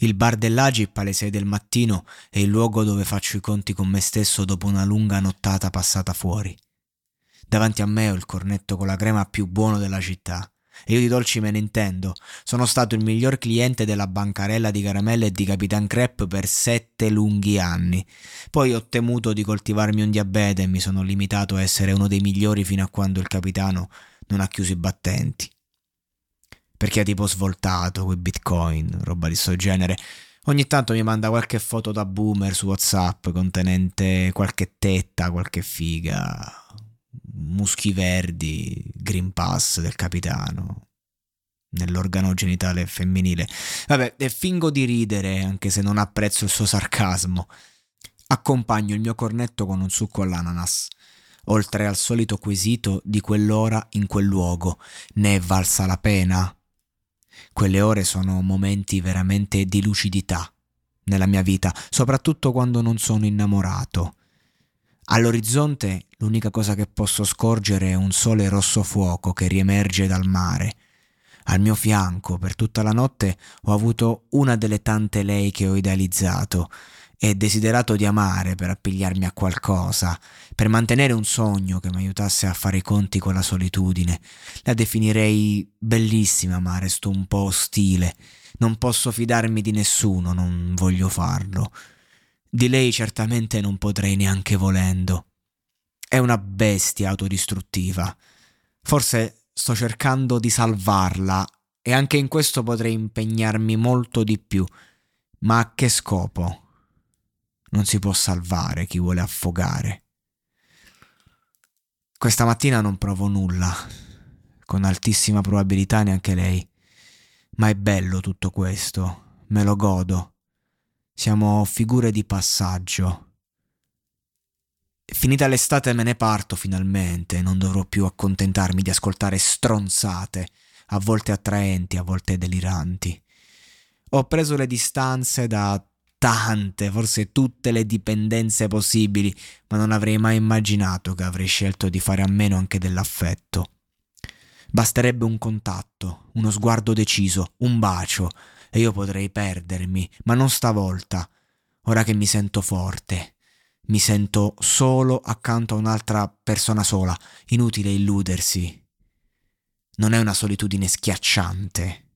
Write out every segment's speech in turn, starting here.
Il bar dell'Agip alle 6 del mattino è il luogo dove faccio i conti con me stesso dopo una lunga nottata passata fuori. Davanti a me ho il cornetto con la crema più buono della città. E io di dolci me ne intendo. Sono stato il miglior cliente della bancarella di caramelle e di Capitan Crepe per sette lunghi anni. Poi ho temuto di coltivarmi un diabete e mi sono limitato a essere uno dei migliori fino a quando il capitano non ha chiuso i battenti perché è tipo svoltato quei bitcoin, roba di questo genere. Ogni tanto mi manda qualche foto da boomer su WhatsApp contenente qualche tetta, qualche figa, muschi verdi, Green Pass del capitano nell'organo genitale femminile. Vabbè, e fingo di ridere anche se non apprezzo il suo sarcasmo. Accompagno il mio cornetto con un succo all'ananas. Oltre al solito quesito di quell'ora in quel luogo, ne è valsa la pena? Quelle ore sono momenti veramente di lucidità nella mia vita, soprattutto quando non sono innamorato. All'orizzonte l'unica cosa che posso scorgere è un sole rosso fuoco che riemerge dal mare. Al mio fianco, per tutta la notte, ho avuto una delle tante lei che ho idealizzato e desiderato di amare per appigliarmi a qualcosa, per mantenere un sogno che mi aiutasse a fare i conti con la solitudine. La definirei bellissima, ma resto un po' ostile. Non posso fidarmi di nessuno, non voglio farlo. Di lei certamente non potrei neanche volendo. È una bestia autodistruttiva. Forse sto cercando di salvarla e anche in questo potrei impegnarmi molto di più. Ma a che scopo? Non si può salvare chi vuole affogare. Questa mattina non provo nulla, con altissima probabilità neanche lei. Ma è bello tutto questo, me lo godo. Siamo figure di passaggio. Finita l'estate me ne parto finalmente, non dovrò più accontentarmi di ascoltare stronzate, a volte attraenti, a volte deliranti. Ho preso le distanze da tante, forse tutte le dipendenze possibili, ma non avrei mai immaginato che avrei scelto di fare a meno anche dell'affetto. Basterebbe un contatto, uno sguardo deciso, un bacio, e io potrei perdermi, ma non stavolta, ora che mi sento forte. Mi sento solo accanto a un'altra persona sola, inutile illudersi. Non è una solitudine schiacciante.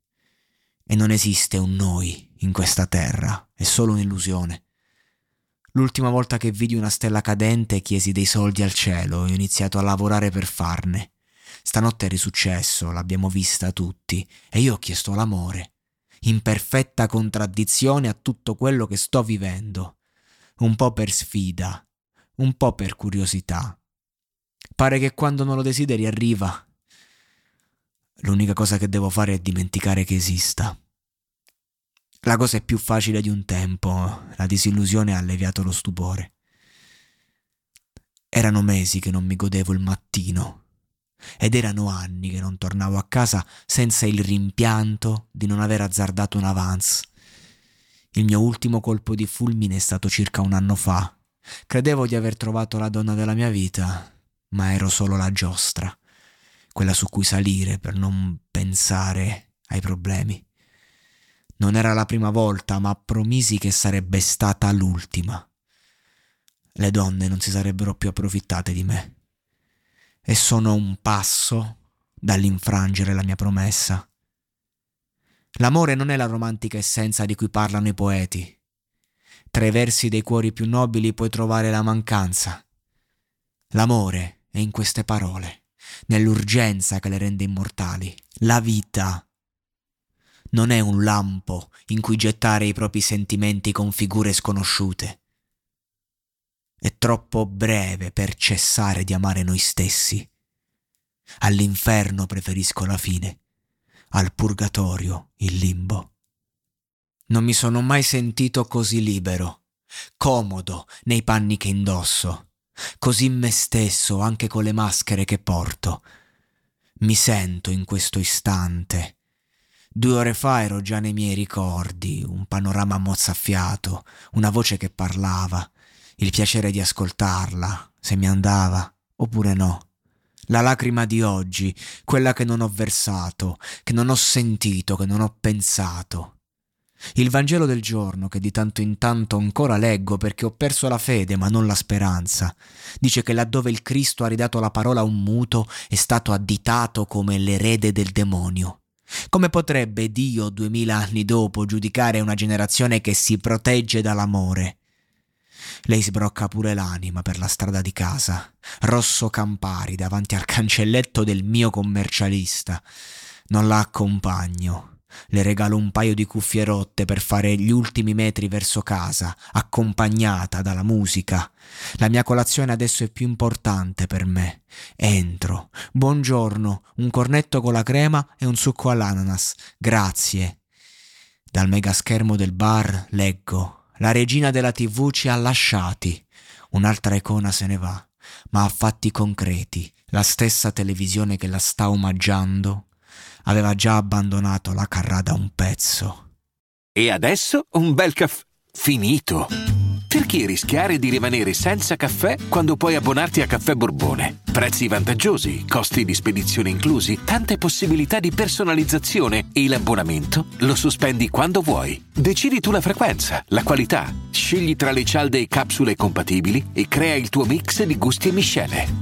E non esiste un noi in questa terra, è solo un'illusione. L'ultima volta che vidi una stella cadente chiesi dei soldi al cielo e ho iniziato a lavorare per farne. Stanotte è risuccesso, l'abbiamo vista tutti, e io ho chiesto l'amore, in perfetta contraddizione a tutto quello che sto vivendo. Un po' per sfida, un po' per curiosità. Pare che quando non lo desideri arriva. L'unica cosa che devo fare è dimenticare che esista. La cosa è più facile di un tempo, la disillusione ha alleviato lo stupore. Erano mesi che non mi godevo il mattino ed erano anni che non tornavo a casa senza il rimpianto di non aver azzardato un avance. Il mio ultimo colpo di fulmine è stato circa un anno fa. Credevo di aver trovato la donna della mia vita, ma ero solo la giostra, quella su cui salire per non pensare ai problemi. Non era la prima volta, ma promisi che sarebbe stata l'ultima. Le donne non si sarebbero più approfittate di me. E sono un passo dall'infrangere la mia promessa. L'amore non è la romantica essenza di cui parlano i poeti. Tra i versi dei cuori più nobili puoi trovare la mancanza. L'amore è in queste parole, nell'urgenza che le rende immortali. La vita non è un lampo in cui gettare i propri sentimenti con figure sconosciute. È troppo breve per cessare di amare noi stessi. All'inferno preferisco la fine, al purgatorio il limbo. Non mi sono mai sentito così libero, comodo nei panni che indosso, così me stesso anche con le maschere che porto. Mi sento in questo istante. Due ore fa ero già nei miei ricordi, un panorama mozzafiato, una voce che parlava, il piacere di ascoltarla, se mi andava oppure no. La lacrima di oggi, quella che non ho versato, che non ho sentito, che non ho pensato. Il Vangelo del giorno, che di tanto in tanto ancora leggo perché ho perso la fede ma non la speranza, dice che laddove il Cristo ha ridato la parola a un muto è stato additato come l'erede del demonio. Come potrebbe Dio duemila anni dopo giudicare una generazione che si protegge dall'amore? Lei sbrocca pure l'anima per la strada di casa, rosso Campari davanti al cancelletto del mio commercialista. Non la accompagno. Le regalo un paio di cuffie rotte per fare gli ultimi metri verso casa, accompagnata dalla musica. La mia colazione adesso è più importante per me. Entro. Buongiorno, un cornetto con la crema e un succo all'ananas. Grazie. Dal megaschermo del bar leggo la regina della tv ci ha lasciati. Un'altra icona se ne va, ma a fatti concreti. La stessa televisione che la sta omaggiando aveva già abbandonato la carrada un pezzo. E adesso un bel caffè finito. Perché rischiare di rimanere senza caffè quando puoi abbonarti a Caffè Borbone? Prezzi vantaggiosi, costi di spedizione inclusi, tante possibilità di personalizzazione e l'abbonamento lo sospendi quando vuoi. Decidi tu la frequenza, la qualità, scegli tra le cialde e capsule compatibili e crea il tuo mix di gusti e miscele.